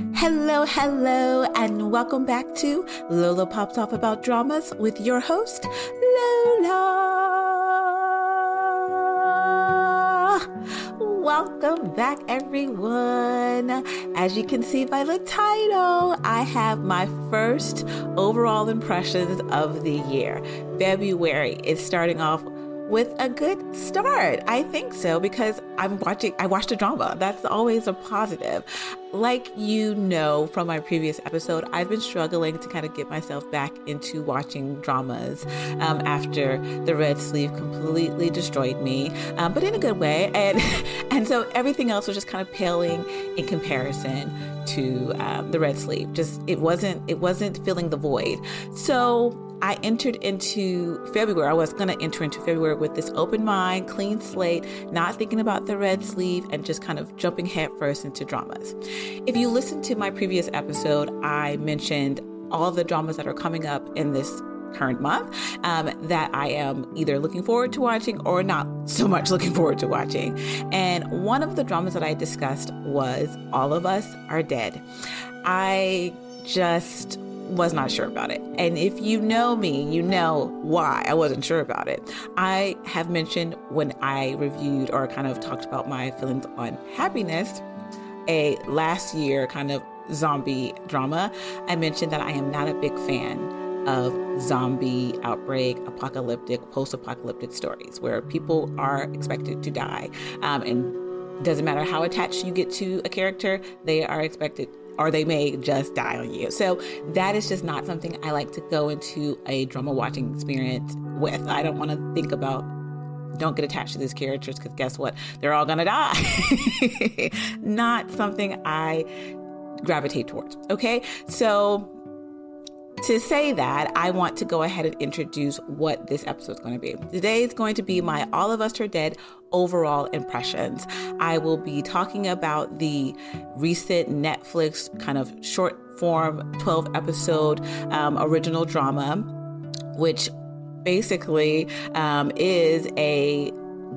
Hello, hello, and welcome back to Lola Pops Off About Dramas with your host, Lola. Welcome back, everyone. As you can see by the title, I have my first overall impressions of the year. February is starting off with a good start. I think so because I'm watching I watched a drama. That's always a positive. Like you know from my previous episode, I've been struggling to kind of get myself back into watching dramas um, after the red sleeve completely destroyed me, um, but in a good way. And and so everything else was just kind of paling in comparison to um, the red sleeve. Just it wasn't it wasn't filling the void. So I entered into February. I was going to enter into February with this open mind, clean slate, not thinking about the red sleeve, and just kind of jumping headfirst into dramas. If you listen to my previous episode, I mentioned all the dramas that are coming up in this current month um, that I am either looking forward to watching or not so much looking forward to watching. And one of the dramas that I discussed was All of Us Are Dead. I just was not sure about it. And if you know me, you know why I wasn't sure about it. I have mentioned when I reviewed or kind of talked about my feelings on happiness, a last year kind of zombie drama, I mentioned that I am not a big fan of zombie outbreak, apocalyptic, post apocalyptic stories where people are expected to die. Um, and doesn't matter how attached you get to a character, they are expected or they may just die on you. So that is just not something I like to go into a drama watching experience with. I don't want to think about don't get attached to these characters because guess what? They're all gonna die. not something I gravitate towards. Okay. So to say that, I want to go ahead and introduce what this episode is going to be. Today is going to be my All of Us Are Dead overall impressions. I will be talking about the recent Netflix kind of short form 12 episode um, original drama, which basically um, is a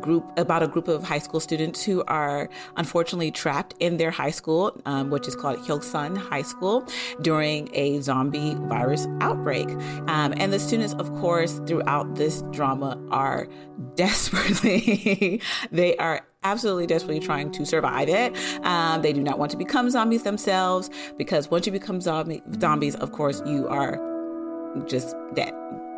group about a group of high school students who are unfortunately trapped in their high school, um, which is called Hyosan High School, during a zombie virus outbreak. Um, and the students, of course, throughout this drama are desperately, they are absolutely desperately trying to survive it. Um, they do not want to become zombies themselves because once you become zombie, zombies, of course, you are just dead.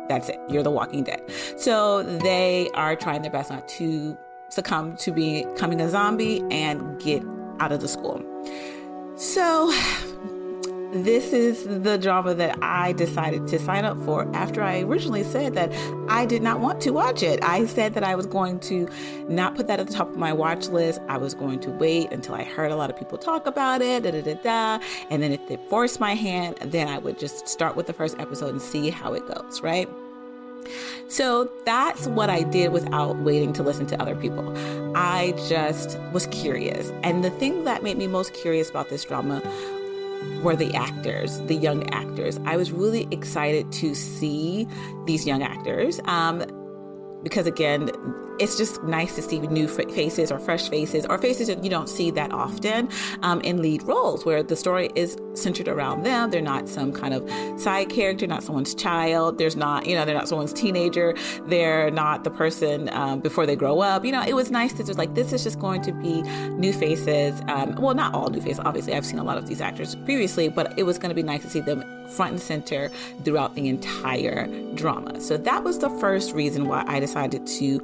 That's it. You're the walking dead. So they are trying their best not to succumb to becoming a zombie and get out of the school. So this is the drama that I decided to sign up for after I originally said that I did not want to watch it. I said that I was going to not put that at the top of my watch list. I was going to wait until I heard a lot of people talk about it, da da da da. And then if they forced my hand, then I would just start with the first episode and see how it goes, right? So that's what I did without waiting to listen to other people. I just was curious. And the thing that made me most curious about this drama were the actors, the young actors. I was really excited to see these young actors um, because, again, it's just nice to see new faces or fresh faces or faces that you don't see that often um, in lead roles where the story is centered around them. They're not some kind of side character, not someone's child. There's not, you know, they're not someone's teenager. They're not the person um, before they grow up. You know, it was nice to just like, this is just going to be new faces. Um, well, not all new faces. Obviously, I've seen a lot of these actors previously, but it was going to be nice to see them front and center throughout the entire drama. So that was the first reason why I decided to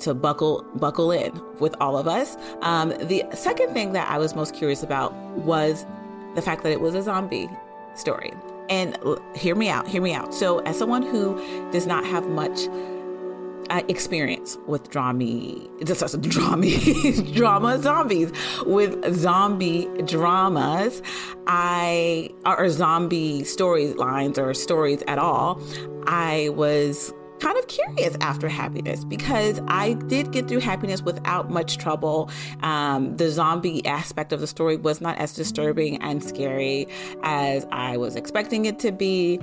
to buckle buckle in with all of us. Um, the second thing that I was most curious about was the fact that it was a zombie story. And hear me out, hear me out. So, as someone who does not have much uh, experience with drama, drama, drama zombies, with zombie dramas, I or zombie storylines or stories at all. I was kind of curious after happiness because I did get through happiness without much trouble. Um, the zombie aspect of the story was not as disturbing and scary as I was expecting it to be.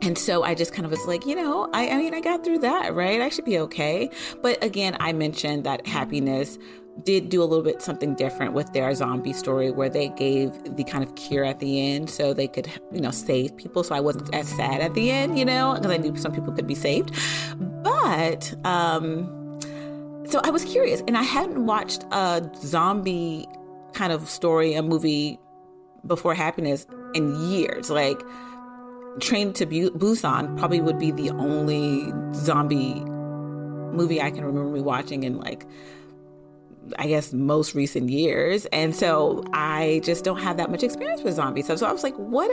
And so I just kind of was like, you know, I, I mean, I got through that, right? I should be okay. But again, I mentioned that happiness did do a little bit something different with their zombie story where they gave the kind of cure at the end so they could, you know, save people. So I wasn't as sad at the end, you know, because I knew some people could be saved. But, um, so I was curious and I hadn't watched a zombie kind of story, a movie before Happiness in years. Like, Train to Busan probably would be the only zombie movie I can remember me watching in like I guess most recent years. And so I just don't have that much experience with zombies. So, so I was like, what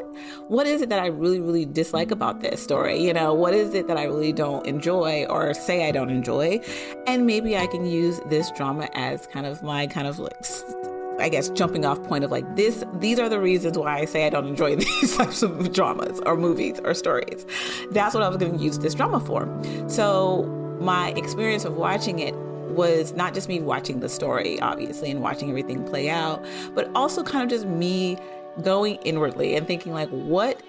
what is it that I really, really dislike about this story? You know, what is it that I really don't enjoy or say I don't enjoy? And maybe I can use this drama as kind of my kind of like I guess jumping off point of like this these are the reasons why I say I don't enjoy these types of dramas or movies or stories. That's what I was going to use this drama for. So my experience of watching it was not just me watching the story, obviously, and watching everything play out, but also kind of just me going inwardly and thinking like, what,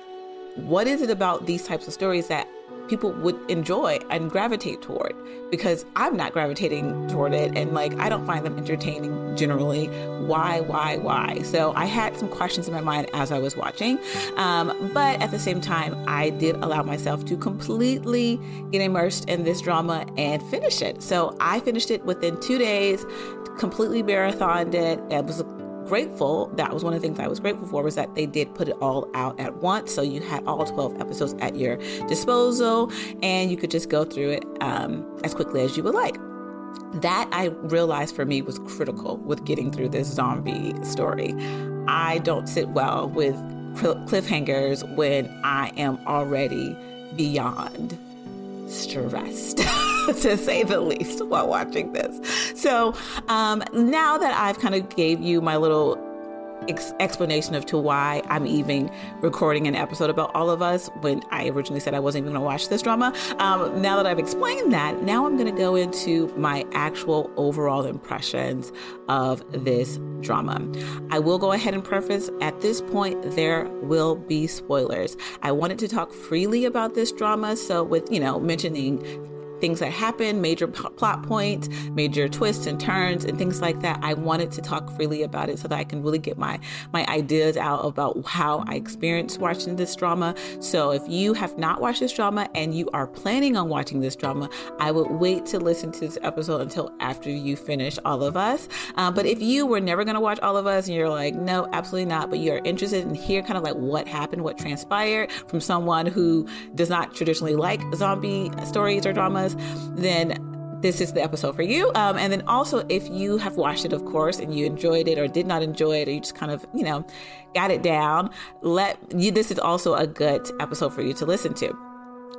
what is it about these types of stories that people would enjoy and gravitate toward because I'm not gravitating toward it and like I don't find them entertaining generally. Why, why, why? So I had some questions in my mind as I was watching. Um, but at the same time, I did allow myself to completely get immersed in this drama and finish it. So I finished it within two days, completely marathoned it. It was grateful that was one of the things I was grateful for was that they did put it all out at once. So you had all 12 episodes at your disposal and you could just go through it um, as quickly as you would like. That I realized for me was critical with getting through this zombie story. I don't sit well with cliffhangers when I am already beyond stressed, to say the least, while watching this. So um, now that I've kind of gave you my little ex- explanation of to why I'm even recording an episode about all of us when I originally said I wasn't even going to watch this drama. Um, now that I've explained that, now I'm going to go into my actual overall impressions of this drama. I will go ahead and preface at this point there will be spoilers. I wanted to talk freely about this drama, so with you know mentioning things that happen, major p- plot points, major twists and turns, and things like that. I wanted to talk freely about it so that I can really get my my ideas out about how I experienced watching this drama. So if you have not watched this drama and you are planning on watching this drama, I would wait to listen to this episode until after you finish All of Us. Uh, but if you were never going to watch All of Us and you're like, no, absolutely not, but you're interested in hear kind of like what happened, what transpired from someone who does not traditionally like zombie stories or dramas then this is the episode for you. Um, and then also, if you have watched it, of course, and you enjoyed it or did not enjoy it, or you just kind of, you know, got it down, let you, this is also a good episode for you to listen to.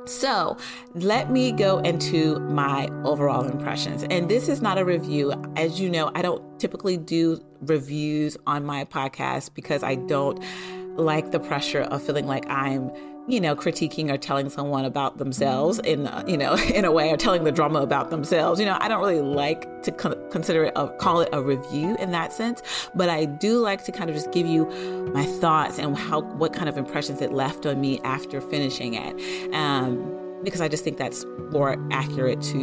So, let me go into my overall impressions. And this is not a review. As you know, I don't typically do reviews on my podcast because I don't like the pressure of feeling like I'm you know, critiquing or telling someone about themselves in, uh, you know, in a way, or telling the drama about themselves. You know, I don't really like to con- consider it, a, call it a review in that sense, but I do like to kind of just give you my thoughts and how, what kind of impressions it left on me after finishing it. Um, because I just think that's more accurate to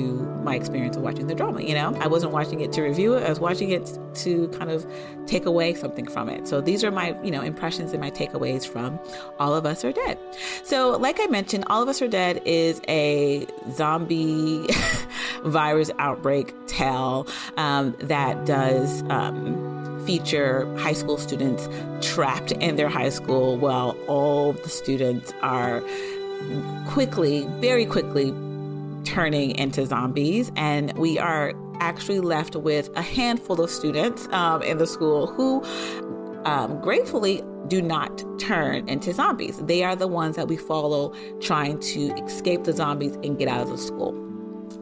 my experience of watching the drama. You know, I wasn't watching it to review it; I was watching it to kind of take away something from it. So these are my, you know, impressions and my takeaways from All of Us Are Dead. So, like I mentioned, All of Us Are Dead is a zombie virus outbreak tale um, that does. Um, feature high school students trapped in their high school while all the students are quickly, very quickly turning into zombies. And we are actually left with a handful of students um, in the school who um, gratefully do not turn into zombies. They are the ones that we follow trying to escape the zombies and get out of the school.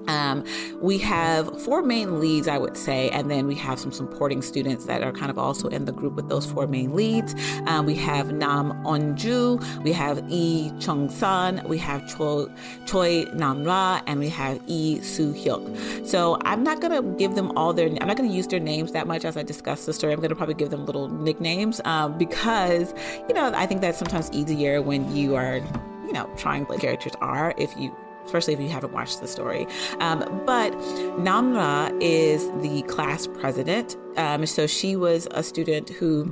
Um, we have four main leads, I would say, and then we have some supporting students that are kind of also in the group with those four main leads. Um, we have Nam Onju, we have Yi Chung San, we have Choi, Choi Nam Ra, and we have Yi Soo Hyuk. So I'm not going to give them all their, I'm not going to use their names that much as I discuss the story. I'm going to probably give them little nicknames um, because, you know, I think that's sometimes easier when you are you know, trying what characters are if you especially if you haven't watched the story. Um, but Namra is the class president. Um, so she was a student who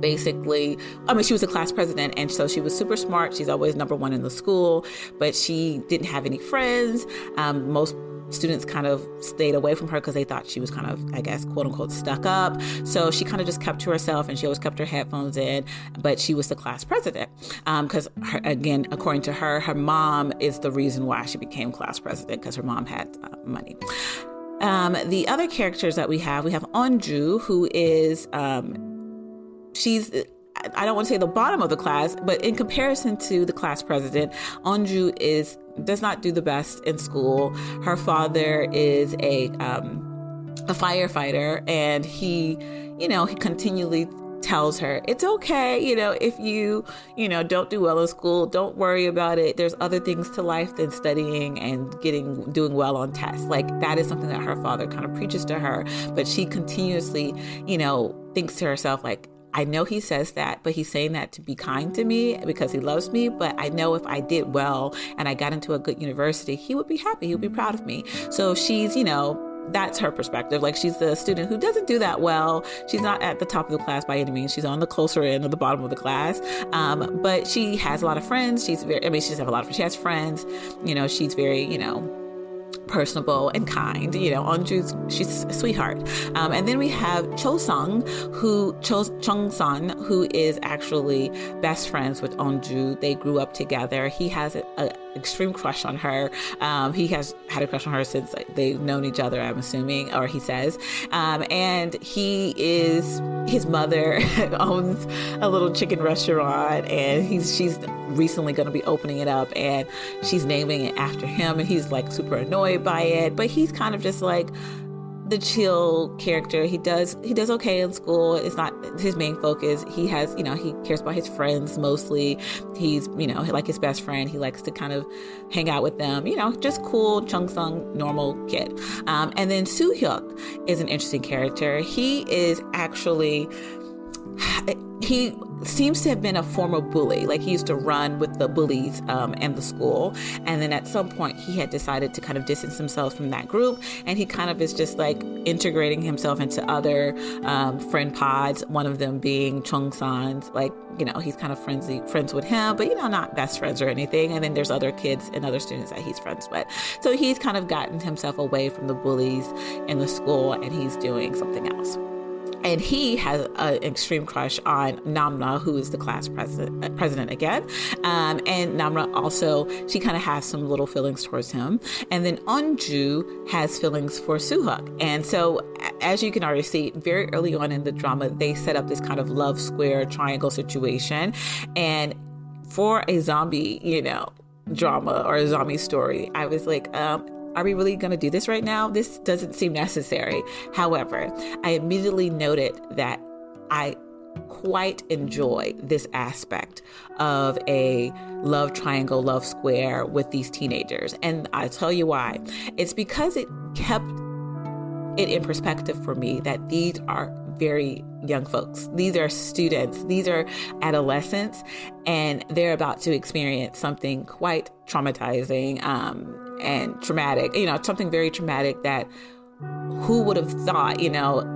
basically i mean she was a class president and so she was super smart she's always number one in the school but she didn't have any friends um, most students kind of stayed away from her because they thought she was kind of, I guess, quote unquote, stuck up. So she kind of just kept to herself and she always kept her headphones in. But she was the class president because, um, again, according to her, her mom is the reason why she became class president because her mom had uh, money. Um, the other characters that we have, we have Onju, who is um, she's I don't want to say the bottom of the class, but in comparison to the class president, Onju is does not do the best in school. Her father is a um, a firefighter, and he, you know, he continually tells her it's okay you know if you you know don't do well in school don't worry about it there's other things to life than studying and getting doing well on tests like that is something that her father kind of preaches to her but she continuously you know thinks to herself like I know he says that, but he's saying that to be kind to me because he loves me. But I know if I did well and I got into a good university, he would be happy. He would be proud of me. So she's, you know, that's her perspective. Like she's the student who doesn't do that well. She's not at the top of the class by any means. She's on the closer end of the bottom of the class. Um, but she has a lot of friends. She's very, I mean, she doesn't have a lot of, she has friends. You know, she's very, you know, personable and kind. You know, Onju's she's a sweetheart. Um, and then we have Cho Sung, who Cho Chung San, who is actually best friends with Onju. They grew up together. He has an extreme crush on her. Um, he has had a crush on her since they've known each other. I'm assuming, or he says. Um, and he is his mother owns a little chicken restaurant, and he's she's recently going to be opening it up, and she's naming it after him, and he's like super annoyed by it, but he's kind of just like the chill character. He does he does okay in school. It's not his main focus. He has, you know, he cares about his friends mostly. He's, you know, like his best friend. He likes to kind of hang out with them. You know, just cool, Chung Sung, normal kid. Um, and then Soo Hyuk is an interesting character. He is actually he seems to have been a former bully. Like he used to run with the bullies um, and the school. And then at some point, he had decided to kind of distance himself from that group. And he kind of is just like integrating himself into other um, friend pods, one of them being Chung San's. Like, you know, he's kind of friendly, friends with him, but, you know, not best friends or anything. And then there's other kids and other students that he's friends with. So he's kind of gotten himself away from the bullies in the school and he's doing something else and he has an extreme crush on Namra, who is the class president, president again. Um, and Namra also, she kind of has some little feelings towards him. And then Onju has feelings for Soo Hyuk. And so, as you can already see, very early on in the drama, they set up this kind of love square triangle situation. And for a zombie, you know, drama or a zombie story, I was like, um, are we really going to do this right now? This doesn't seem necessary. However, I immediately noted that I quite enjoy this aspect of a love triangle, love square with these teenagers. And I'll tell you why. It's because it kept it in perspective for me that these are very young folks. These are students, these are adolescents, and they're about to experience something quite traumatizing um, and traumatic, you know, something very traumatic that who would have thought, you know,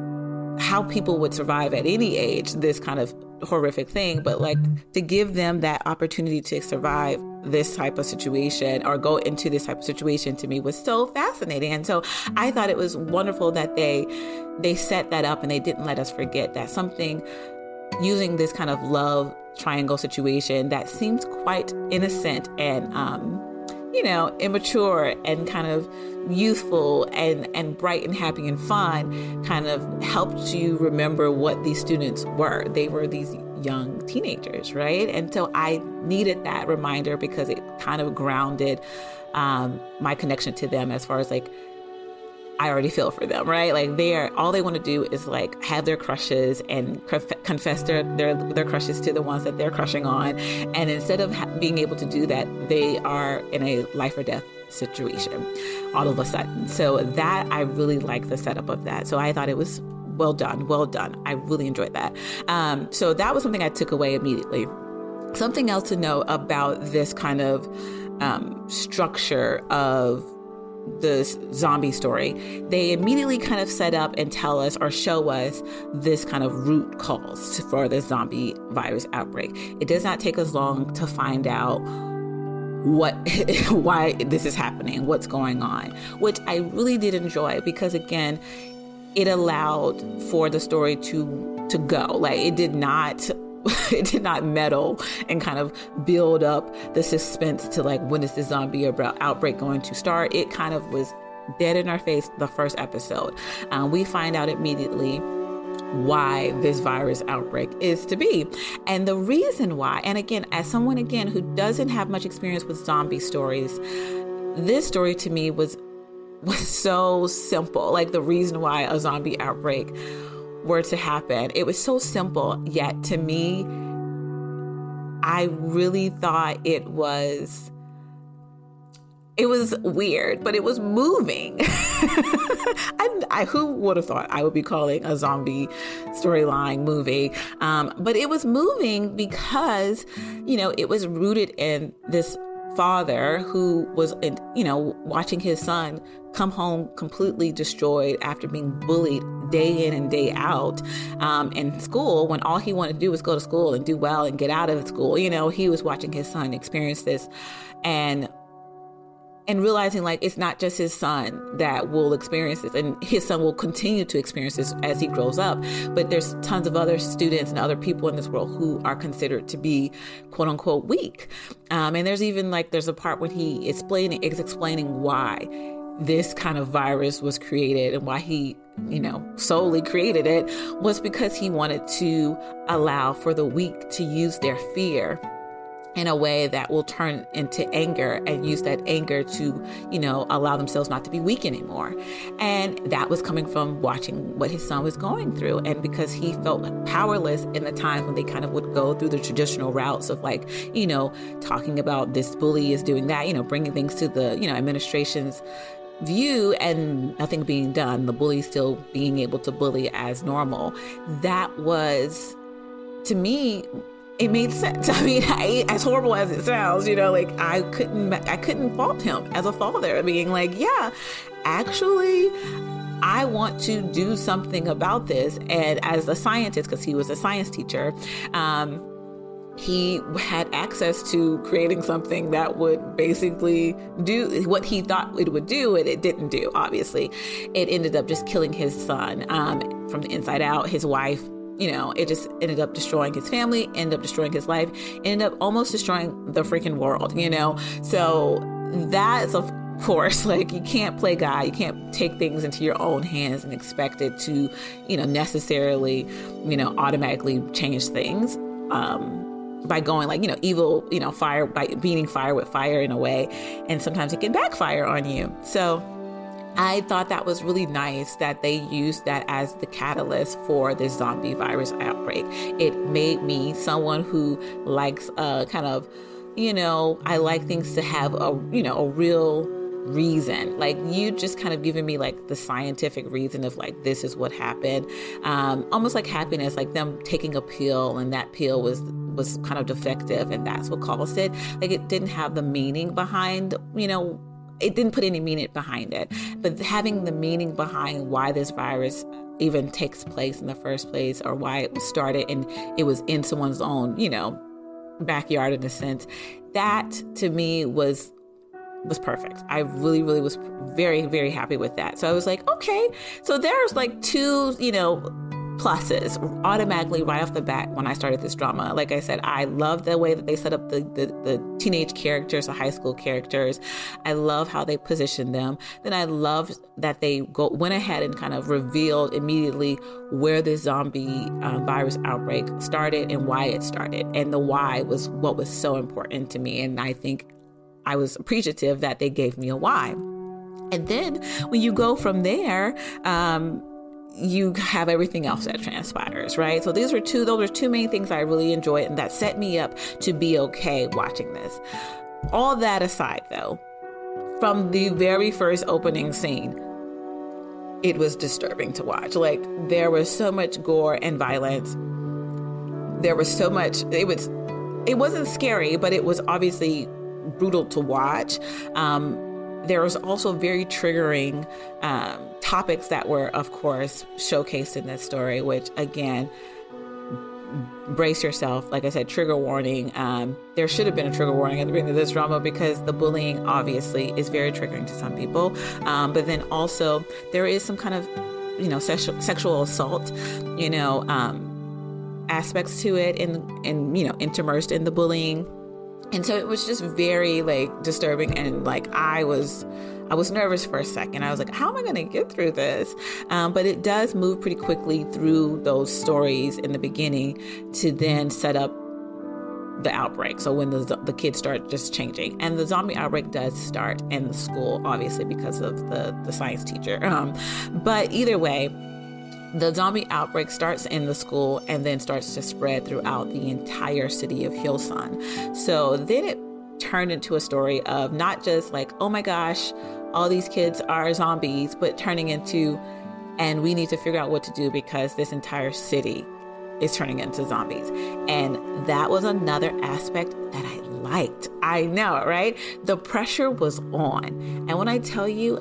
how people would survive at any age this kind of horrific thing, but like to give them that opportunity to survive this type of situation or go into this type of situation to me was so fascinating. And so I thought it was wonderful that they they set that up and they didn't let us forget that something using this kind of love triangle situation that seems quite innocent and um you know, immature and kind of youthful and, and bright and happy and fun kind of helped you remember what these students were. They were these young teenagers, right? And so I needed that reminder because it kind of grounded um, my connection to them as far as like I already feel for them, right? Like they are all they want to do is like have their crushes and confess their, their their crushes to the ones that they're crushing on, and instead of ha- being able to do that, they are in a life or death situation all of a sudden. So that I really like the setup of that. So I thought it was well done, well done. I really enjoyed that. Um, so that was something I took away immediately. Something else to know about this kind of um, structure of this zombie story, they immediately kind of set up and tell us or show us this kind of root cause for the zombie virus outbreak. It does not take us long to find out what why this is happening, what's going on, which I really did enjoy because again, it allowed for the story to to go. Like it did not it did not meddle and kind of build up the suspense to like when is the zombie outbreak going to start. It kind of was dead in our face the first episode. Um, we find out immediately why this virus outbreak is to be. And the reason why, and again, as someone again who doesn't have much experience with zombie stories, this story to me was was so simple. Like the reason why a zombie outbreak were to happen. It was so simple, yet to me, I really thought it was it was weird, but it was moving. I, I, who would have thought I would be calling a zombie storyline movie? Um, but it was moving because, you know, it was rooted in this father who was, you know, watching his son come home completely destroyed after being bullied day in and day out um, in school when all he wanted to do was go to school and do well and get out of school. You know, he was watching his son experience this and and realizing like it's not just his son that will experience this and his son will continue to experience this as he grows up but there's tons of other students and other people in this world who are considered to be quote unquote weak. Um, and there's even like there's a part when he explaining is explaining why this kind of virus was created and why he, you know, solely created it was because he wanted to allow for the weak to use their fear in a way that will turn into anger and use that anger to, you know, allow themselves not to be weak anymore. And that was coming from watching what his son was going through. And because he felt powerless in the times when they kind of would go through the traditional routes of like, you know, talking about this bully is doing that, you know, bringing things to the, you know, administration's view and nothing being done, the bully still being able to bully as normal, that was, to me, it made sense. I mean, I, as horrible as it sounds, you know, like I couldn't, I couldn't fault him as a father, being like, yeah, actually, I want to do something about this. And as a scientist, because he was a science teacher, um, he had access to creating something that would basically do what he thought it would do, and it didn't do, obviously. It ended up just killing his son um, from the inside out, his wife. You know, it just ended up destroying his family, ended up destroying his life, ended up almost destroying the freaking world, you know? So that's, of course, like you can't play God. You can't take things into your own hands and expect it to, you know, necessarily, you know, automatically change things. Um, by going like you know evil you know fire by beating fire with fire in a way and sometimes it can backfire on you so I thought that was really nice that they used that as the catalyst for this zombie virus outbreak. It made me someone who likes uh kind of you know, I like things to have a you know, a real reason. Like you just kind of giving me like the scientific reason of like this is what happened. Um, almost like happiness, like them taking a pill and that pill was was kind of defective and that's what caused it. Like it didn't have the meaning behind, you know, it didn't put any meaning behind it. But having the meaning behind why this virus even takes place in the first place or why it started and it was in someone's own, you know, backyard in a sense, that to me was was perfect. I really, really was very, very happy with that. So I was like, okay. So there's like two, you know, pluses automatically right off the bat when I started this drama. Like I said, I love the way that they set up the, the, the teenage characters, the high school characters. I love how they positioned them. Then I love that they go went ahead and kind of revealed immediately where the zombie uh, virus outbreak started and why it started. And the why was what was so important to me. And I think I was appreciative that they gave me a why. And then when you go from there, um, you have everything else that transpires, right? So these were two, those are two main things I really enjoyed and that set me up to be okay watching this. All that aside, though, from the very first opening scene, it was disturbing to watch. Like there was so much gore and violence. There was so much. It was. It wasn't scary, but it was obviously brutal to watch. Um, there was also very triggering um, topics that were, of course, showcased in this story, which again, brace yourself. Like I said, trigger warning. Um, there should have been a trigger warning at the beginning of this drama because the bullying obviously is very triggering to some people. Um, but then also, there is some kind of, you know, sexual, sexual assault, you know, um, aspects to it and, and, you know, interspersed in the bullying and so it was just very like disturbing and like i was i was nervous for a second. I was like how am i going to get through this? Um, but it does move pretty quickly through those stories in the beginning to then set up the outbreak. So when the, the kids start just changing. And the zombie outbreak does start in the school obviously because of the the science teacher. Um, but either way the zombie outbreak starts in the school and then starts to spread throughout the entire city of Hyosan. So then it turned into a story of not just like, oh my gosh, all these kids are zombies, but turning into, and we need to figure out what to do because this entire city is turning into zombies. And that was another aspect that I liked. I know, right? The pressure was on. And when I tell you,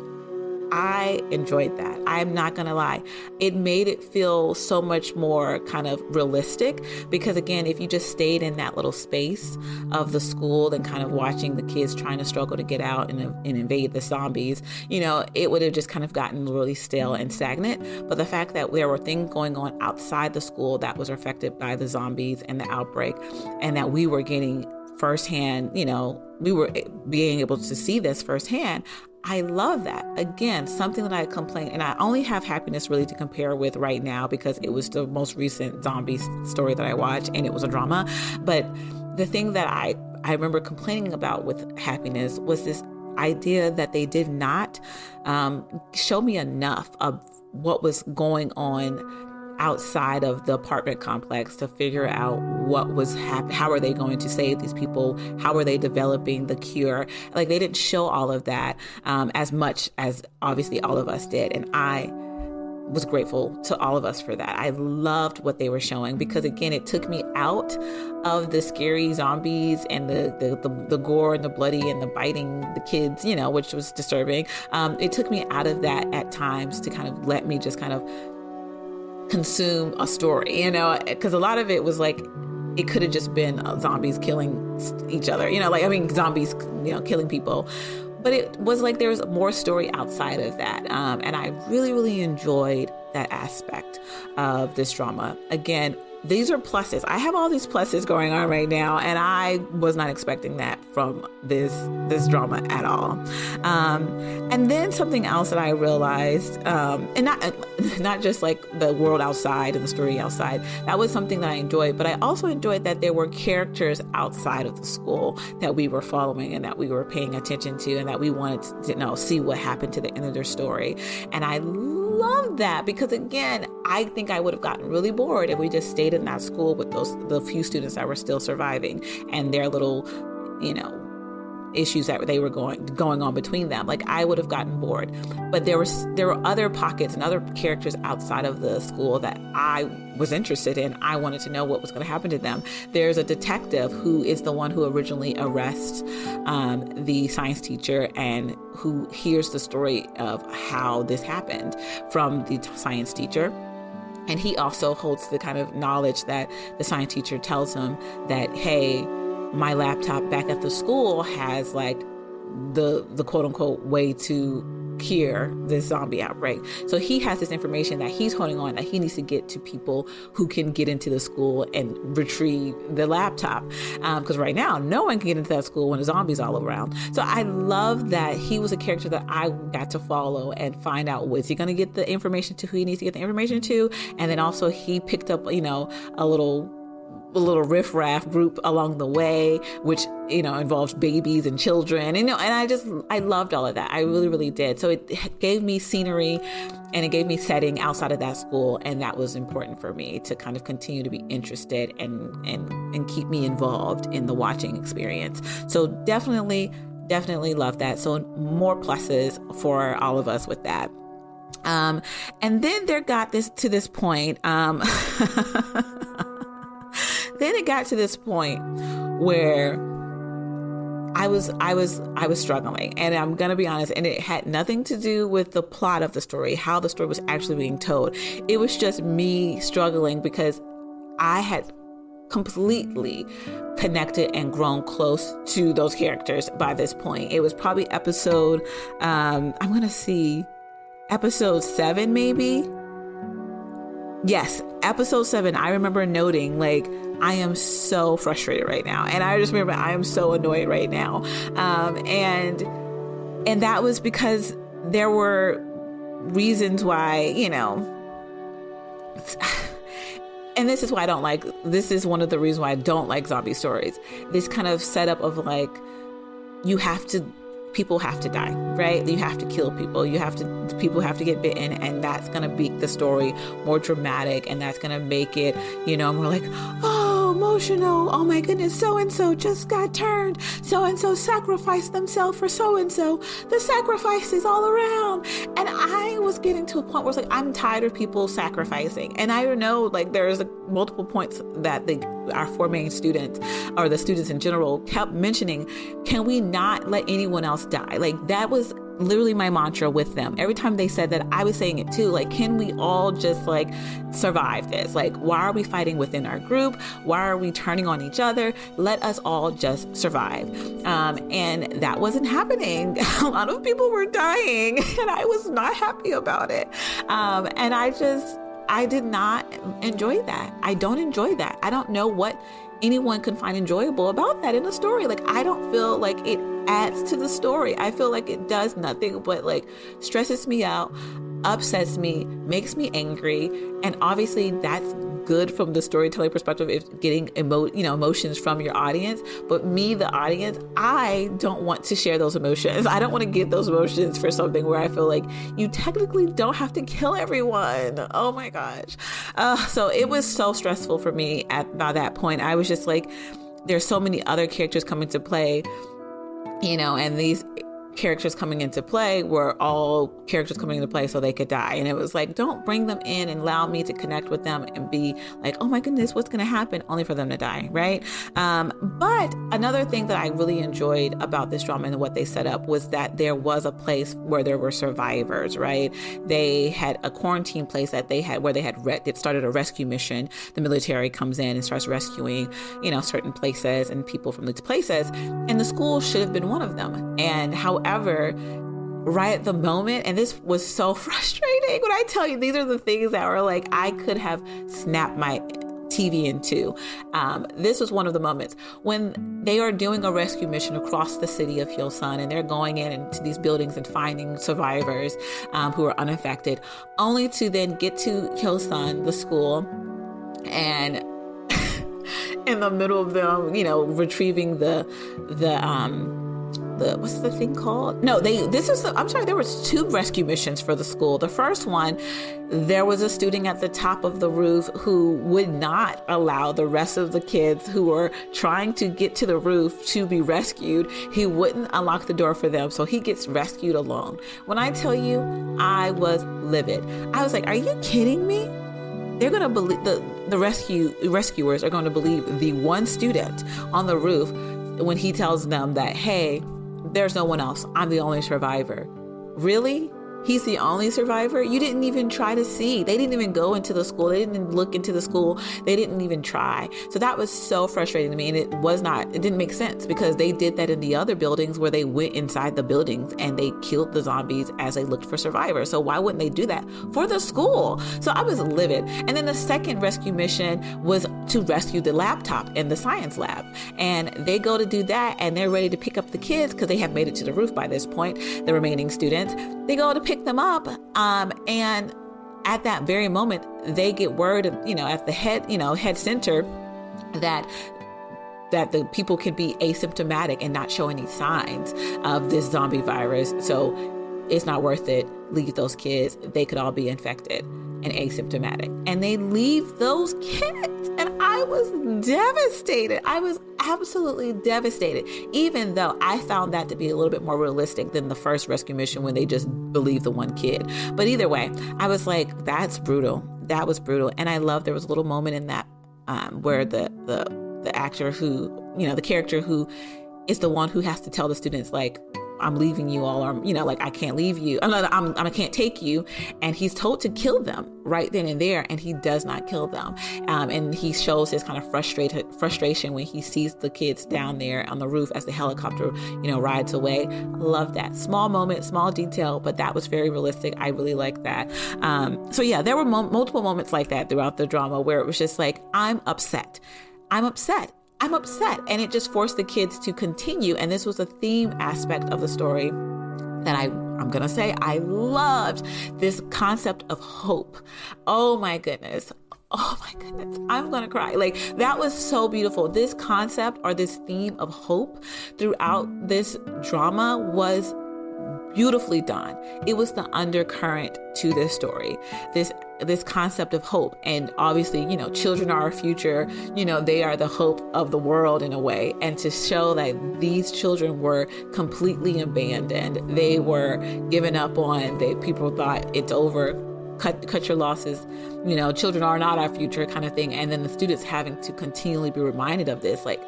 I enjoyed that. I'm not going to lie. It made it feel so much more kind of realistic because, again, if you just stayed in that little space of the school and kind of watching the kids trying to struggle to get out and, and invade the zombies, you know, it would have just kind of gotten really stale and stagnant. But the fact that there were things going on outside the school that was affected by the zombies and the outbreak, and that we were getting firsthand, you know, we were being able to see this firsthand, I love that. Again, something that I complain, and I only have happiness really to compare with right now because it was the most recent zombie story that I watched and it was a drama. But the thing that I, I remember complaining about with happiness was this idea that they did not um, show me enough of what was going on outside of the apartment complex to figure out what was happening. How are they going to save these people? How are they developing the cure? Like they didn't show all of that um, as much as obviously all of us did. And I was grateful to all of us for that. I loved what they were showing because again, it took me out of the scary zombies and the the, the, the gore and the bloody and the biting the kids, you know, which was disturbing. Um, it took me out of that at times to kind of let me just kind of consume a story, you know, because a lot of it was like it could have just been uh, zombies killing each other, you know, like I mean zombies, you know, killing people. But it was like there was more story outside of that, um, and I really, really enjoyed that aspect of this drama. Again, these are pluses. I have all these pluses going on right now, and I was not expecting that from this this drama at all. Um, and then something else that I realized, um, and not not just like the world outside and the story outside. That was something that I enjoyed, but I also enjoyed that there were characters outside of the school that we were following and that we were paying attention to, and that we wanted to you know see what happened to the end of their story. And I love that because again, I think I would have gotten really bored if we just stayed in that school with those the few students that were still surviving and their little, you know, issues that they were going going on between them. Like I would have gotten bored. But there was there were other pockets and other characters outside of the school that I was interested in. I wanted to know what was going to happen to them. There's a detective who is the one who originally arrests um, the science teacher and who hears the story of how this happened from the science teacher. And he also holds the kind of knowledge that the science teacher tells him that, hey, my laptop back at the school has like the the quote unquote way to cure this zombie outbreak. So he has this information that he's holding on that he needs to get to people who can get into the school and retrieve the laptop. Because um, right now, no one can get into that school when the zombies all around. So I love that he was a character that I got to follow and find out was he going to get the information to who he needs to get the information to, and then also he picked up you know a little little riffraff group along the way, which you know involved babies and children, and, you know, and I just I loved all of that. I really, really did. So it gave me scenery, and it gave me setting outside of that school, and that was important for me to kind of continue to be interested and and and keep me involved in the watching experience. So definitely, definitely love that. So more pluses for all of us with that. Um, and then there got this to this point. Um, then it got to this point where I was I was I was struggling. And I'm going to be honest and it had nothing to do with the plot of the story how the story was actually being told. It was just me struggling because I had completely connected and grown close to those characters by this point. It was probably episode um I'm going to see episode 7 maybe Yes, episode seven, I remember noting, like, I am so frustrated right now. And I just remember I am so annoyed right now. Um, and and that was because there were reasons why, you know, and this is why I don't like this is one of the reasons why I don't like zombie stories. This kind of setup of like you have to people have to die, right? You have to kill people. You have to, people have to get bitten, and that's gonna make the story more dramatic, and that's gonna make it, you know, more like, oh, emotional. Oh my goodness, so and so just got turned. So and so sacrificed themselves for so and so. The sacrifice is all around. And I was getting to a point where it's like, I'm tired of people sacrificing. And I know, like, there's multiple points that the our four main students or the students in general kept mentioning can we not let anyone else die like that was literally my mantra with them. Every time they said that i was saying it too like can we all just like survive this? Like why are we fighting within our group? Why are we turning on each other? Let us all just survive. Um, and that wasn't happening. A lot of people were dying and i was not happy about it. Um, and i just I did not enjoy that. I don't enjoy that. I don't know what anyone can find enjoyable about that in a story. Like, I don't feel like it adds to the story. I feel like it does nothing but like stresses me out, upsets me, makes me angry. And obviously, that's good from the storytelling perspective if getting emo- you know emotions from your audience. But me the audience i don't want to share those emotions. I don't want to get those emotions for something where i feel like you technically don't have to kill everyone. Oh my gosh. Uh, so it was so stressful for me at by that point. I was just like there's so many other characters coming to play you know and these characters coming into play were all characters coming into play so they could die. And it was like, don't bring them in and allow me to connect with them and be like, oh my goodness, what's going to happen? Only for them to die, right? Um, but another thing that I really enjoyed about this drama and what they set up was that there was a place where there were survivors, right? They had a quarantine place that they had where they had re- started a rescue mission. The military comes in and starts rescuing, you know, certain places and people from these places. And the school should have been one of them. And how However, right at the moment, and this was so frustrating when I tell you, these are the things that were like, I could have snapped my TV into. Um, this was one of the moments when they are doing a rescue mission across the city of Hyosan and they're going in into these buildings and finding survivors um, who are unaffected, only to then get to Hyosan, the school, and in the middle of them, you know, retrieving the the um the what's the thing called? No, they this is I'm sorry, there was two rescue missions for the school. The first one, there was a student at the top of the roof who would not allow the rest of the kids who were trying to get to the roof to be rescued. He wouldn't unlock the door for them, so he gets rescued alone. When I tell you, I was livid. I was like, "Are you kidding me?" They're gonna believe the the rescue rescuers are going to believe the one student on the roof when he tells them that, "Hey, there's no one else. I'm the only survivor. Really? He's the only survivor. You didn't even try to see. They didn't even go into the school. They didn't look into the school. They didn't even try. So that was so frustrating to me. And it was not, it didn't make sense because they did that in the other buildings where they went inside the buildings and they killed the zombies as they looked for survivors. So why wouldn't they do that for the school? So I was livid. And then the second rescue mission was to rescue the laptop in the science lab. And they go to do that and they're ready to pick up the kids because they have made it to the roof by this point, the remaining students. They go to pick pick them up. Um, and at that very moment, they get word, of, you know, at the head, you know, head center that that the people can be asymptomatic and not show any signs of this zombie virus. So it's not worth it. Leave those kids. They could all be infected and asymptomatic. And they leave those kids. And I was devastated. I was absolutely devastated, even though I found that to be a little bit more realistic than the first rescue mission when they just believed the one kid. But either way, I was like, that's brutal. That was brutal. And I love there was a little moment in that um, where the, the, the actor who, you know, the character who is the one who has to tell the students, like, I'm leaving you all, or you know, like I can't leave you. I'm not, I'm, I can't take you. And he's told to kill them right then and there, and he does not kill them. Um, and he shows his kind of frustrated frustration when he sees the kids down there on the roof as the helicopter, you know, rides away. Love that small moment, small detail, but that was very realistic. I really like that. Um, so yeah, there were mo- multiple moments like that throughout the drama where it was just like, I'm upset. I'm upset. I'm upset. And it just forced the kids to continue. And this was a theme aspect of the story that I I'm going to say I loved this concept of hope. Oh my goodness. Oh my goodness. I'm to cry. Like that was so beautiful. This concept or this theme of hope throughout this drama was beautifully done. It was the undercurrent to this story. This this concept of hope and obviously, you know, children are our future. You know, they are the hope of the world in a way and to show that these children were completely abandoned. They were given up on. They people thought it's over cut cut your losses you know children are not our future kind of thing and then the students having to continually be reminded of this like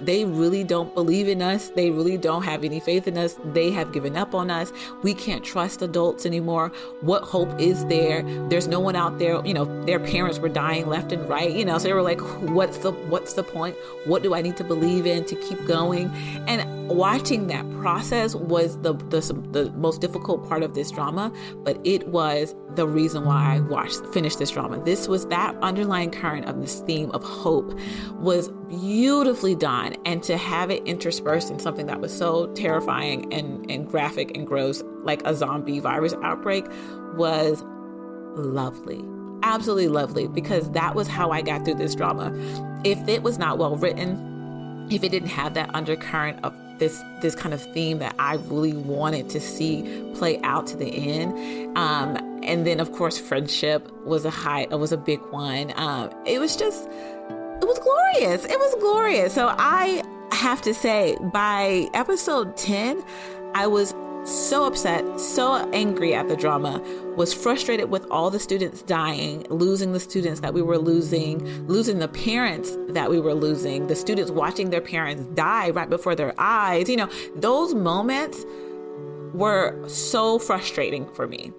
they really don't believe in us. They really don't have any faith in us. They have given up on us. We can't trust adults anymore. What hope is there? There's no one out there. You know, their parents were dying left and right. You know, so they were like, "What's the What's the point? What do I need to believe in to keep going?" And watching that process was the the, the most difficult part of this drama, but it was the reason why I watched finished this drama. This was that underlying current of this theme of hope was beautifully done and to have it interspersed in something that was so terrifying and, and graphic and gross like a zombie virus outbreak was lovely absolutely lovely because that was how i got through this drama if it was not well written if it didn't have that undercurrent of this this kind of theme that i really wanted to see play out to the end um, and then of course friendship was a high was a big one um, it was just it was glorious. It was glorious. So I have to say, by episode 10, I was so upset, so angry at the drama, was frustrated with all the students dying, losing the students that we were losing, losing the parents that we were losing, the students watching their parents die right before their eyes. You know, those moments were so frustrating for me.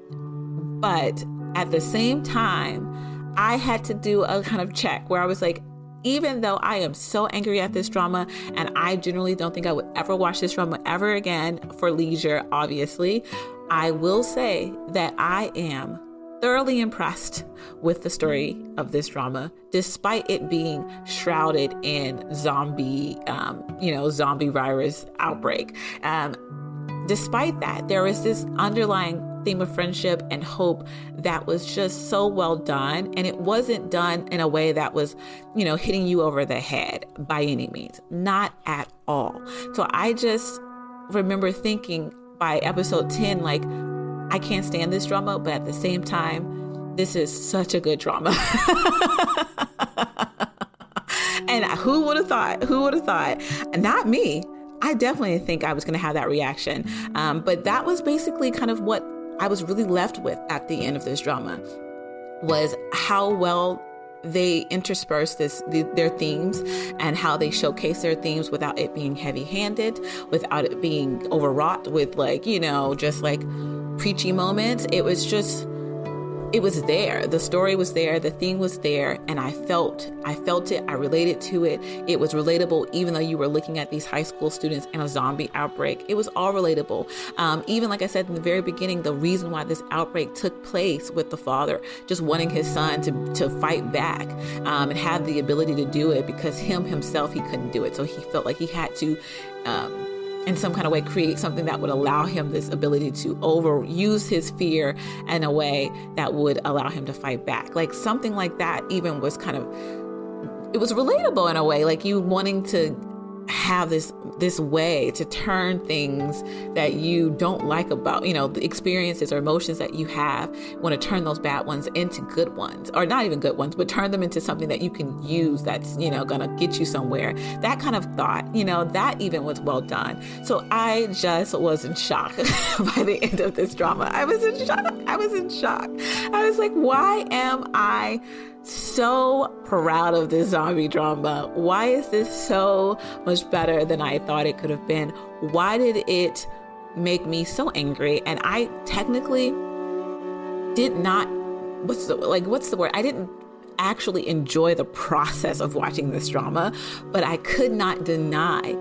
But at the same time, I had to do a kind of check where I was like, even though I am so angry at this drama and I generally don't think I would ever watch this drama ever again for leisure, obviously, I will say that I am thoroughly impressed with the story of this drama, despite it being shrouded in zombie, um, you know, zombie virus outbreak. Um, despite that, there is this underlying theme of friendship and hope that was just so well done. And it wasn't done in a way that was, you know, hitting you over the head by any means, not at all. So I just remember thinking by episode 10, like, I can't stand this drama, but at the same time, this is such a good drama. and who would have thought? Who would have thought? Not me. I definitely think I was going to have that reaction. Um, but that was basically kind of what I was really left with at the end of this drama was how well they intersperse this the, their themes and how they showcase their themes without it being heavy-handed without it being overwrought with like you know just like preachy moments. It was just it was there. The story was there. The thing was there. And I felt, I felt it. I related to it. It was relatable, even though you were looking at these high school students in a zombie outbreak. It was all relatable. Um, even like I said in the very beginning, the reason why this outbreak took place with the father, just wanting his son to, to fight back um, and have the ability to do it because him himself, he couldn't do it. So he felt like he had to, um, in some kind of way create something that would allow him this ability to overuse his fear in a way that would allow him to fight back. Like something like that even was kind of it was relatable in a way, like you wanting to have this this way to turn things that you don't like about you know the experiences or emotions that you have want to turn those bad ones into good ones or not even good ones but turn them into something that you can use that's you know gonna get you somewhere. That kind of thought you know that even was well done. So i just was in shock by the end of this drama. I was in shock. I was in shock. I was like why am i so proud of this zombie drama. Why is this so much better than I thought it could have been? Why did it make me so angry? And I technically did not what's the like what's the word? I didn't actually enjoy the process of watching this drama, but I could not deny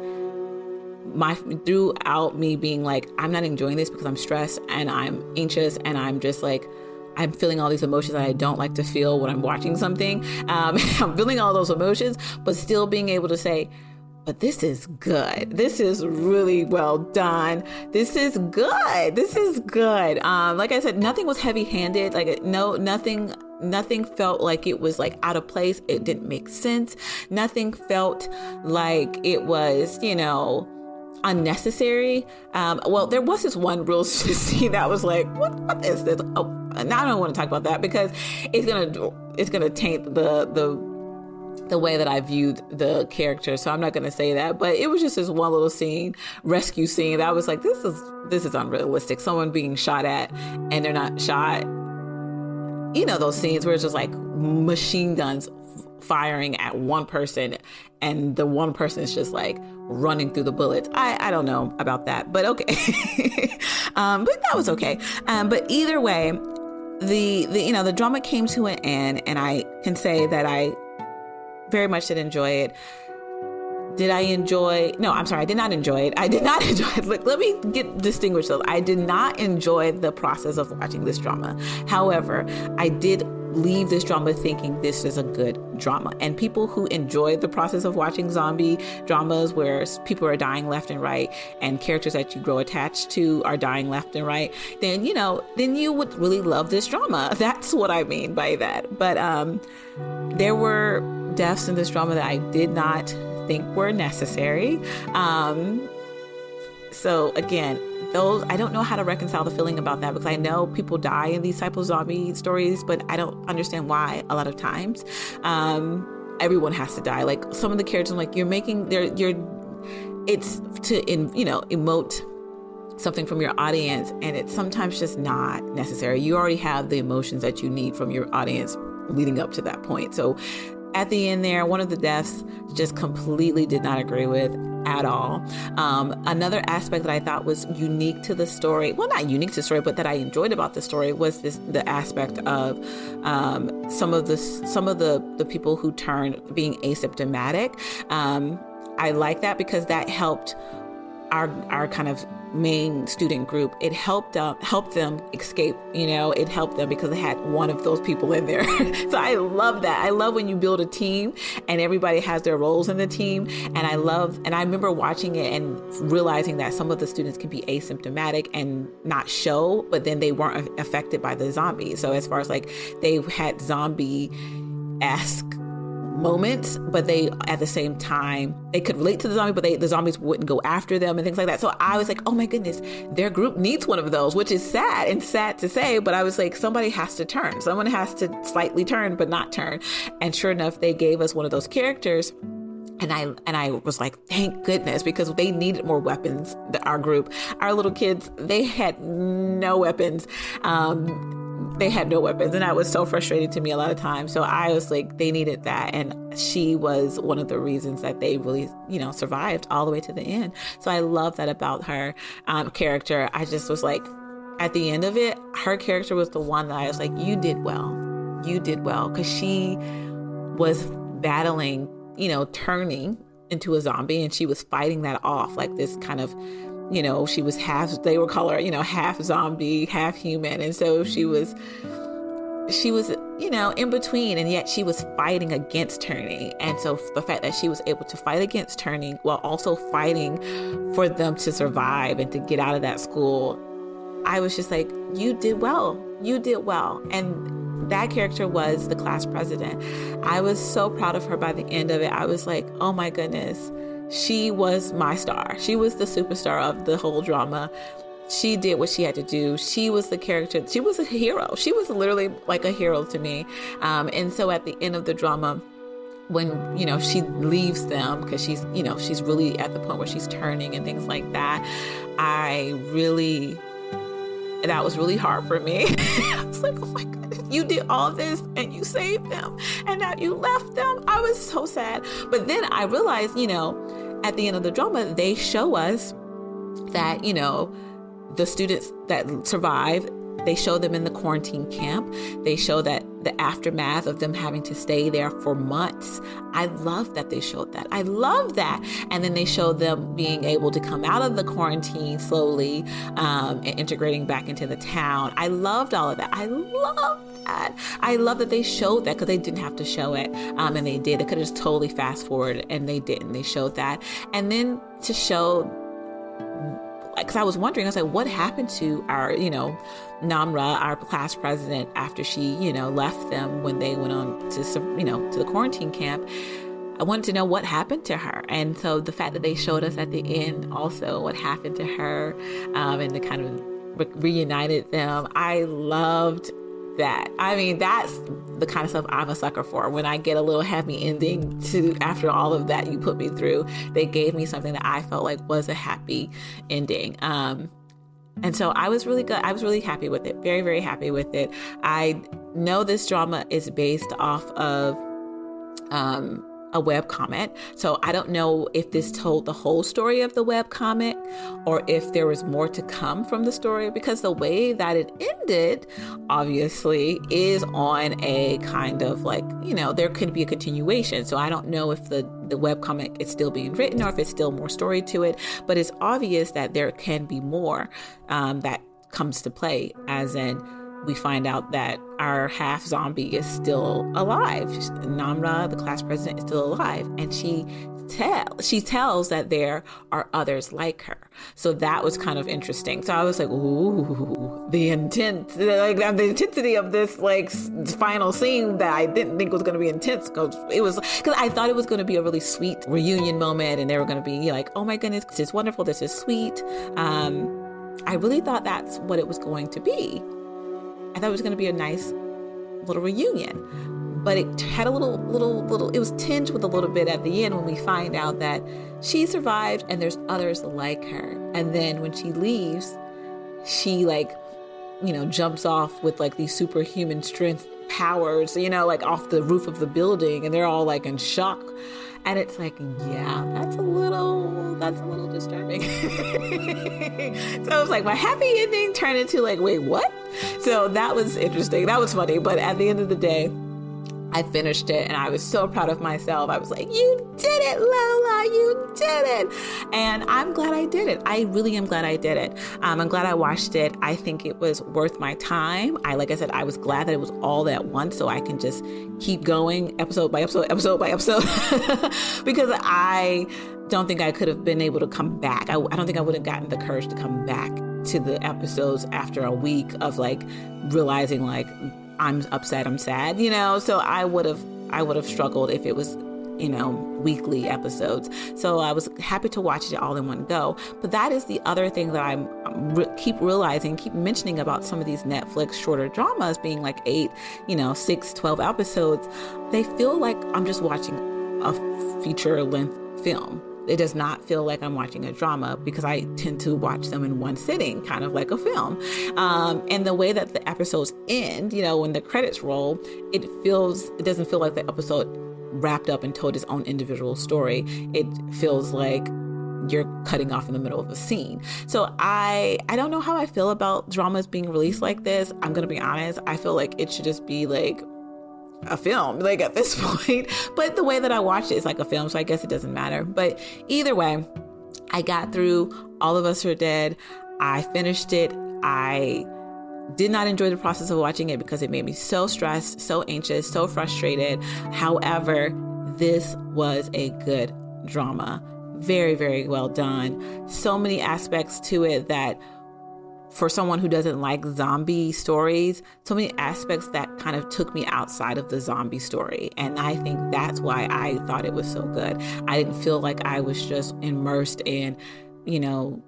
my throughout me being like I'm not enjoying this because I'm stressed and I'm anxious and I'm just like I'm feeling all these emotions that I don't like to feel when I'm watching something. Um, I'm feeling all those emotions, but still being able to say, but this is good. This is really well done. This is good. This is good. Um, like I said, nothing was heavy handed. Like no, nothing, nothing felt like it was like out of place. It didn't make sense. Nothing felt like it was, you know, unnecessary. Um, well, there was this one real scene that was like, what, what is this? Oh, now I don't want to talk about that because it's gonna it's gonna taint the the the way that I viewed the character. So I'm not going to say that, but it was just this one little scene, rescue scene that I was like, this is this is unrealistic. Someone being shot at and they're not shot. You know those scenes where it's just like machine guns firing at one person and the one person is just like running through the bullets. I, I don't know about that, but okay. um, but that was okay. Um, but either way, the, the you know the drama came to an end, and I can say that I very much did enjoy it. Did I enjoy? No, I'm sorry, I did not enjoy it. I did not enjoy it. Look, let me get distinguished. I did not enjoy the process of watching this drama. However, I did leave this drama thinking this is a good drama. And people who enjoy the process of watching zombie dramas where people are dying left and right and characters that you grow attached to are dying left and right, then you know, then you would really love this drama. That's what I mean by that. But um there were deaths in this drama that I did not think were necessary. Um so again, those I don't know how to reconcile the feeling about that because I know people die in these type of zombie stories, but I don't understand why a lot of times. Um, everyone has to die. Like some of the characters, I'm like, you're making they're you're it's to in you know emote something from your audience and it's sometimes just not necessary. You already have the emotions that you need from your audience leading up to that point. So at the end there, one of the deaths just completely did not agree with at all. Um, another aspect that I thought was unique to the story, well, not unique to the story, but that I enjoyed about the story was this the aspect of um, some of the some of the the people who turned being asymptomatic. Um, I like that because that helped our our kind of main student group, it helped uh, helped them escape. You know, it helped them because they had one of those people in there. so I love that. I love when you build a team and everybody has their roles in the team. And I love, and I remember watching it and realizing that some of the students can be asymptomatic and not show, but then they weren't affected by the zombie. So as far as like they had zombie esque moments, but they at the same time they could relate to the zombie, but they the zombies wouldn't go after them and things like that. So I was like, oh my goodness, their group needs one of those, which is sad and sad to say, but I was like, somebody has to turn. Someone has to slightly turn, but not turn. And sure enough, they gave us one of those characters and I and I was like, thank goodness, because they needed more weapons. Our group, our little kids, they had no weapons. Um, they had no weapons. And that was so frustrating to me a lot of times. So i was like they needed that. And she was one of the reasons that they really you know survived all the way to the end. So i love that about her um, character. I just was like at the end of it her character was the one that i was like you did well. You did well. Because she was battling you know turning into a zombie and she was fighting that off like this kind of you know, she was half, they were call her, you know, half zombie, half human. And so she mm-hmm. was, she was, you know, in between, and yet she was fighting against turning. And so the fact that she was able to fight against turning while also fighting for them to survive and to get out of that school, I was just like, you did well. You did well. And that character was the class president. I was so proud of her by the end of it. I was like, oh my goodness, she was my star. She was the superstar of the whole drama. She did what she had to do. She was the character. She was a hero. She was literally like a hero to me. Um, and so at the end of the drama, when you know she leaves them because she's you know she's really at the point where she's turning and things like that i really that was really hard for me. I was like oh my goodness you did all this and you saved them and now you left them. I was so sad. But then i realized you know at the end of the drama they show us that you know the students that survive they show them in the quarantine camp. They show that the aftermath of them having to stay there for months. I love that they showed that. I love that. And then they show them being able to come out of the quarantine slowly um, and integrating back into the town. I loved all of that. I love that. I love that they showed that because they didn't have to show it. Um, and they did. They could have just totally fast forward and they didn't. They showed that. And then to show because I was wondering, I was like, what happened to our, you know, Namra, our class president, after she, you know, left them when they went on to, you know, to the quarantine camp. I wanted to know what happened to her. And so the fact that they showed us at the end also what happened to her um, and the kind of re- reunited them, I loved that. I mean, that's the kind of stuff I'm a sucker for. When I get a little happy ending to after all of that you put me through, they gave me something that I felt like was a happy ending. Um, and so I was really good. I was really happy with it. Very, very happy with it. I know this drama is based off of um, a web comic. So I don't know if this told the whole story of the web comic or if there was more to come from the story because the way that it ended, obviously, is on a kind of like, you know, there could be a continuation. So I don't know if the, the web comic is still being written or if it's still more story to it, but it's obvious that there can be more um, that comes to play, as in, we find out that our half zombie is still alive. Namra, the class president, is still alive, and she tell she tells that there are others like her. So that was kind of interesting. So I was like, ooh, the intent, like the intensity of this like final scene that I didn't think was going to be intense it was because I thought it was going to be a really sweet reunion moment, and they were going to be like, oh my goodness, this is wonderful, this is sweet. Um, I really thought that's what it was going to be. I thought it was going to be a nice little reunion. But it had a little, little, little, it was tinged with a little bit at the end when we find out that she survived and there's others like her. And then when she leaves, she like, you know, jumps off with like these superhuman strength powers, you know, like off the roof of the building and they're all like in shock. And it's like, yeah, that's a little, that's a little disturbing. so I was like, my happy ending turned into like, wait, what? So that was interesting. That was funny. But at the end of the day, I finished it and I was so proud of myself. I was like, You did it, Lola, you did it. And I'm glad I did it. I really am glad I did it. Um, I'm glad I watched it. I think it was worth my time. I, like I said, I was glad that it was all at once so I can just keep going episode by episode, episode by episode, because I don't think I could have been able to come back. I, I don't think I would have gotten the courage to come back to the episodes after a week of like realizing like I'm upset, I'm sad, you know? So I would have I would have struggled if it was you know, weekly episodes. So I was happy to watch it all in one go. But that is the other thing that I'm re- keep realizing, keep mentioning about some of these Netflix shorter dramas being like eight, you know, six, 12 episodes. They feel like I'm just watching a feature length film. It does not feel like I'm watching a drama because I tend to watch them in one sitting, kind of like a film. Um, and the way that the episodes end, you know, when the credits roll, it feels, it doesn't feel like the episode wrapped up and told its own individual story. It feels like you're cutting off in the middle of a scene. So I I don't know how I feel about dramas being released like this. I'm going to be honest. I feel like it should just be like a film, like at this point. But the way that I watched it is like a film, so I guess it doesn't matter. But either way, I got through All of Us Are Dead. I finished it. I did not enjoy the process of watching it because it made me so stressed, so anxious, so frustrated. However, this was a good drama. Very, very well done. So many aspects to it that for someone who doesn't like zombie stories, so many aspects that kind of took me outside of the zombie story. And I think that's why I thought it was so good. I didn't feel like I was just immersed in, you know,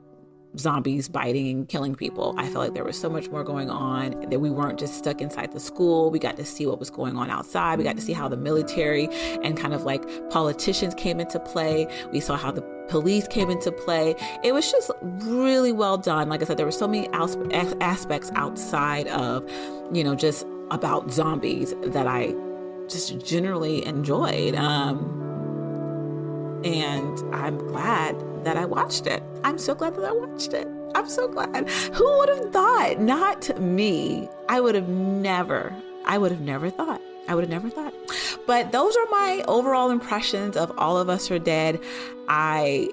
zombies biting and killing people. I felt like there was so much more going on that we weren't just stuck inside the school. We got to see what was going on outside. We got to see how the military and kind of like politicians came into play. We saw how the police came into play. It was just really well done. Like I said, there were so many aspects outside of, you know, just about zombies that I just generally enjoyed. Um, and I'm glad that I watched it. I'm so glad that I watched it. I'm so glad. Who would have thought? Not me. I would have never, I would have never thought. I would have never thought. But those are my overall impressions of All of Us Are Dead. I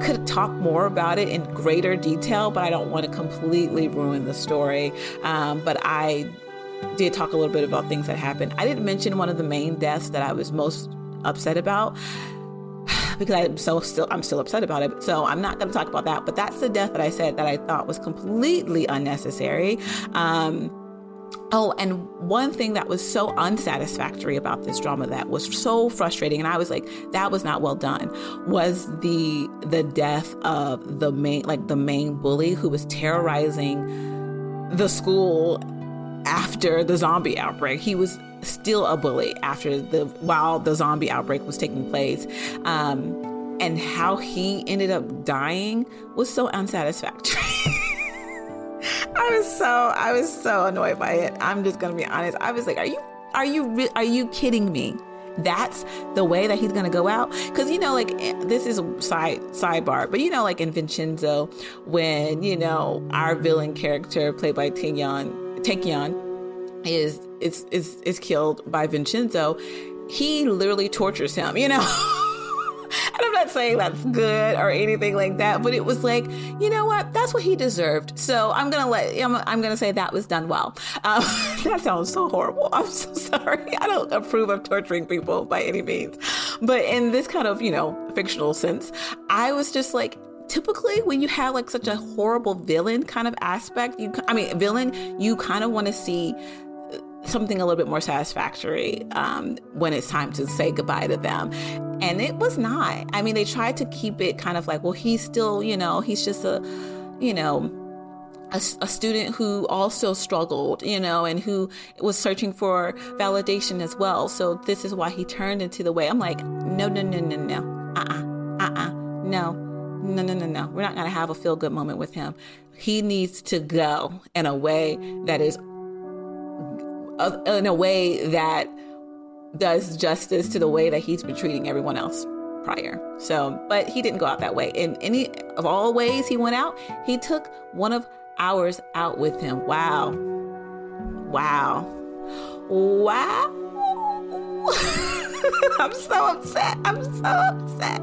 could talk more about it in greater detail, but I don't want to completely ruin the story. Um, but I did talk a little bit about things that happened. I didn't mention one of the main deaths that I was most upset about because I'm so still I'm still upset about it. So I'm not going to talk about that. But that's the death that I said that I thought was completely unnecessary. Um, Oh, and one thing that was so unsatisfactory about this drama that was so frustrating, and I was like, that was not well done, was the the death of the main like the main bully who was terrorizing the school after the zombie outbreak. He was still a bully after the while the zombie outbreak was taking place. Um, and how he ended up dying was so unsatisfactory. I was so I was so annoyed by it. I'm just gonna be honest. I was like, are you are you are you kidding me? That's the way that he's gonna go out. Because you know, like eh, this is a side sidebar, but you know, like in Vincenzo, when you know our villain character played by Taecyeon Taecyeon is is is is killed by Vincenzo, he literally tortures him, you know. and I'm not saying that's good or anything like that, but it was like, you know what? That's what he deserved. So I'm gonna let I'm, I'm gonna say that was done well. Um, that sounds so horrible. I'm so sorry. I don't approve of torturing people by any means, but in this kind of you know fictional sense, I was just like, typically when you have like such a horrible villain kind of aspect you i mean villain you kind of want to see something a little bit more satisfactory um, when it's time to say goodbye to them. And it was not. I mean, they tried to keep it kind of like, well, he's still, you know, he's just a, you know, a, a, student who also struggled, you know, and who was searching for validation as well. So this is why he turned into the way. I'm like, no, no, no, no, no, uh, uh-uh, uh, uh, no, no, no, no, no. We're not gonna have a feel good moment with him. He needs to go in a way that is in a way that does justice to the way that he's been treating everyone else prior. So, but he didn't go out that way. In any of all ways he went out, he took one of ours out with him. Wow. Wow. Wow. I'm so upset. I'm so upset.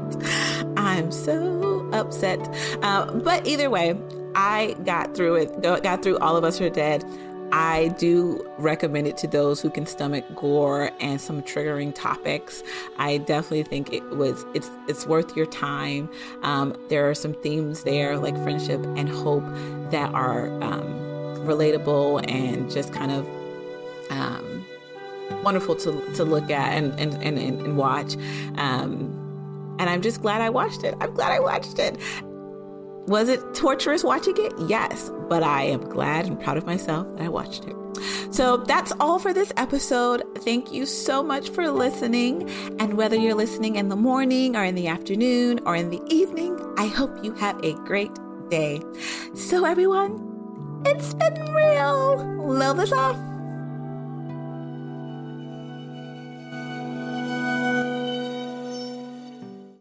I'm so upset. Uh, but either way, I got through it, got through All of Us Are Dead. I do recommend it to those who can stomach gore and some triggering topics. I definitely think it was it's it's worth your time. Um, there are some themes there like friendship and hope that are um, relatable and just kind of um, wonderful to, to look at and and, and, and watch. Um, and I'm just glad I watched it. I'm glad I watched it. Was it torturous watching it? Yes, but I am glad and proud of myself that I watched it. So that's all for this episode. Thank you so much for listening. And whether you're listening in the morning or in the afternoon or in the evening, I hope you have a great day. So, everyone, it's been real. Love us off.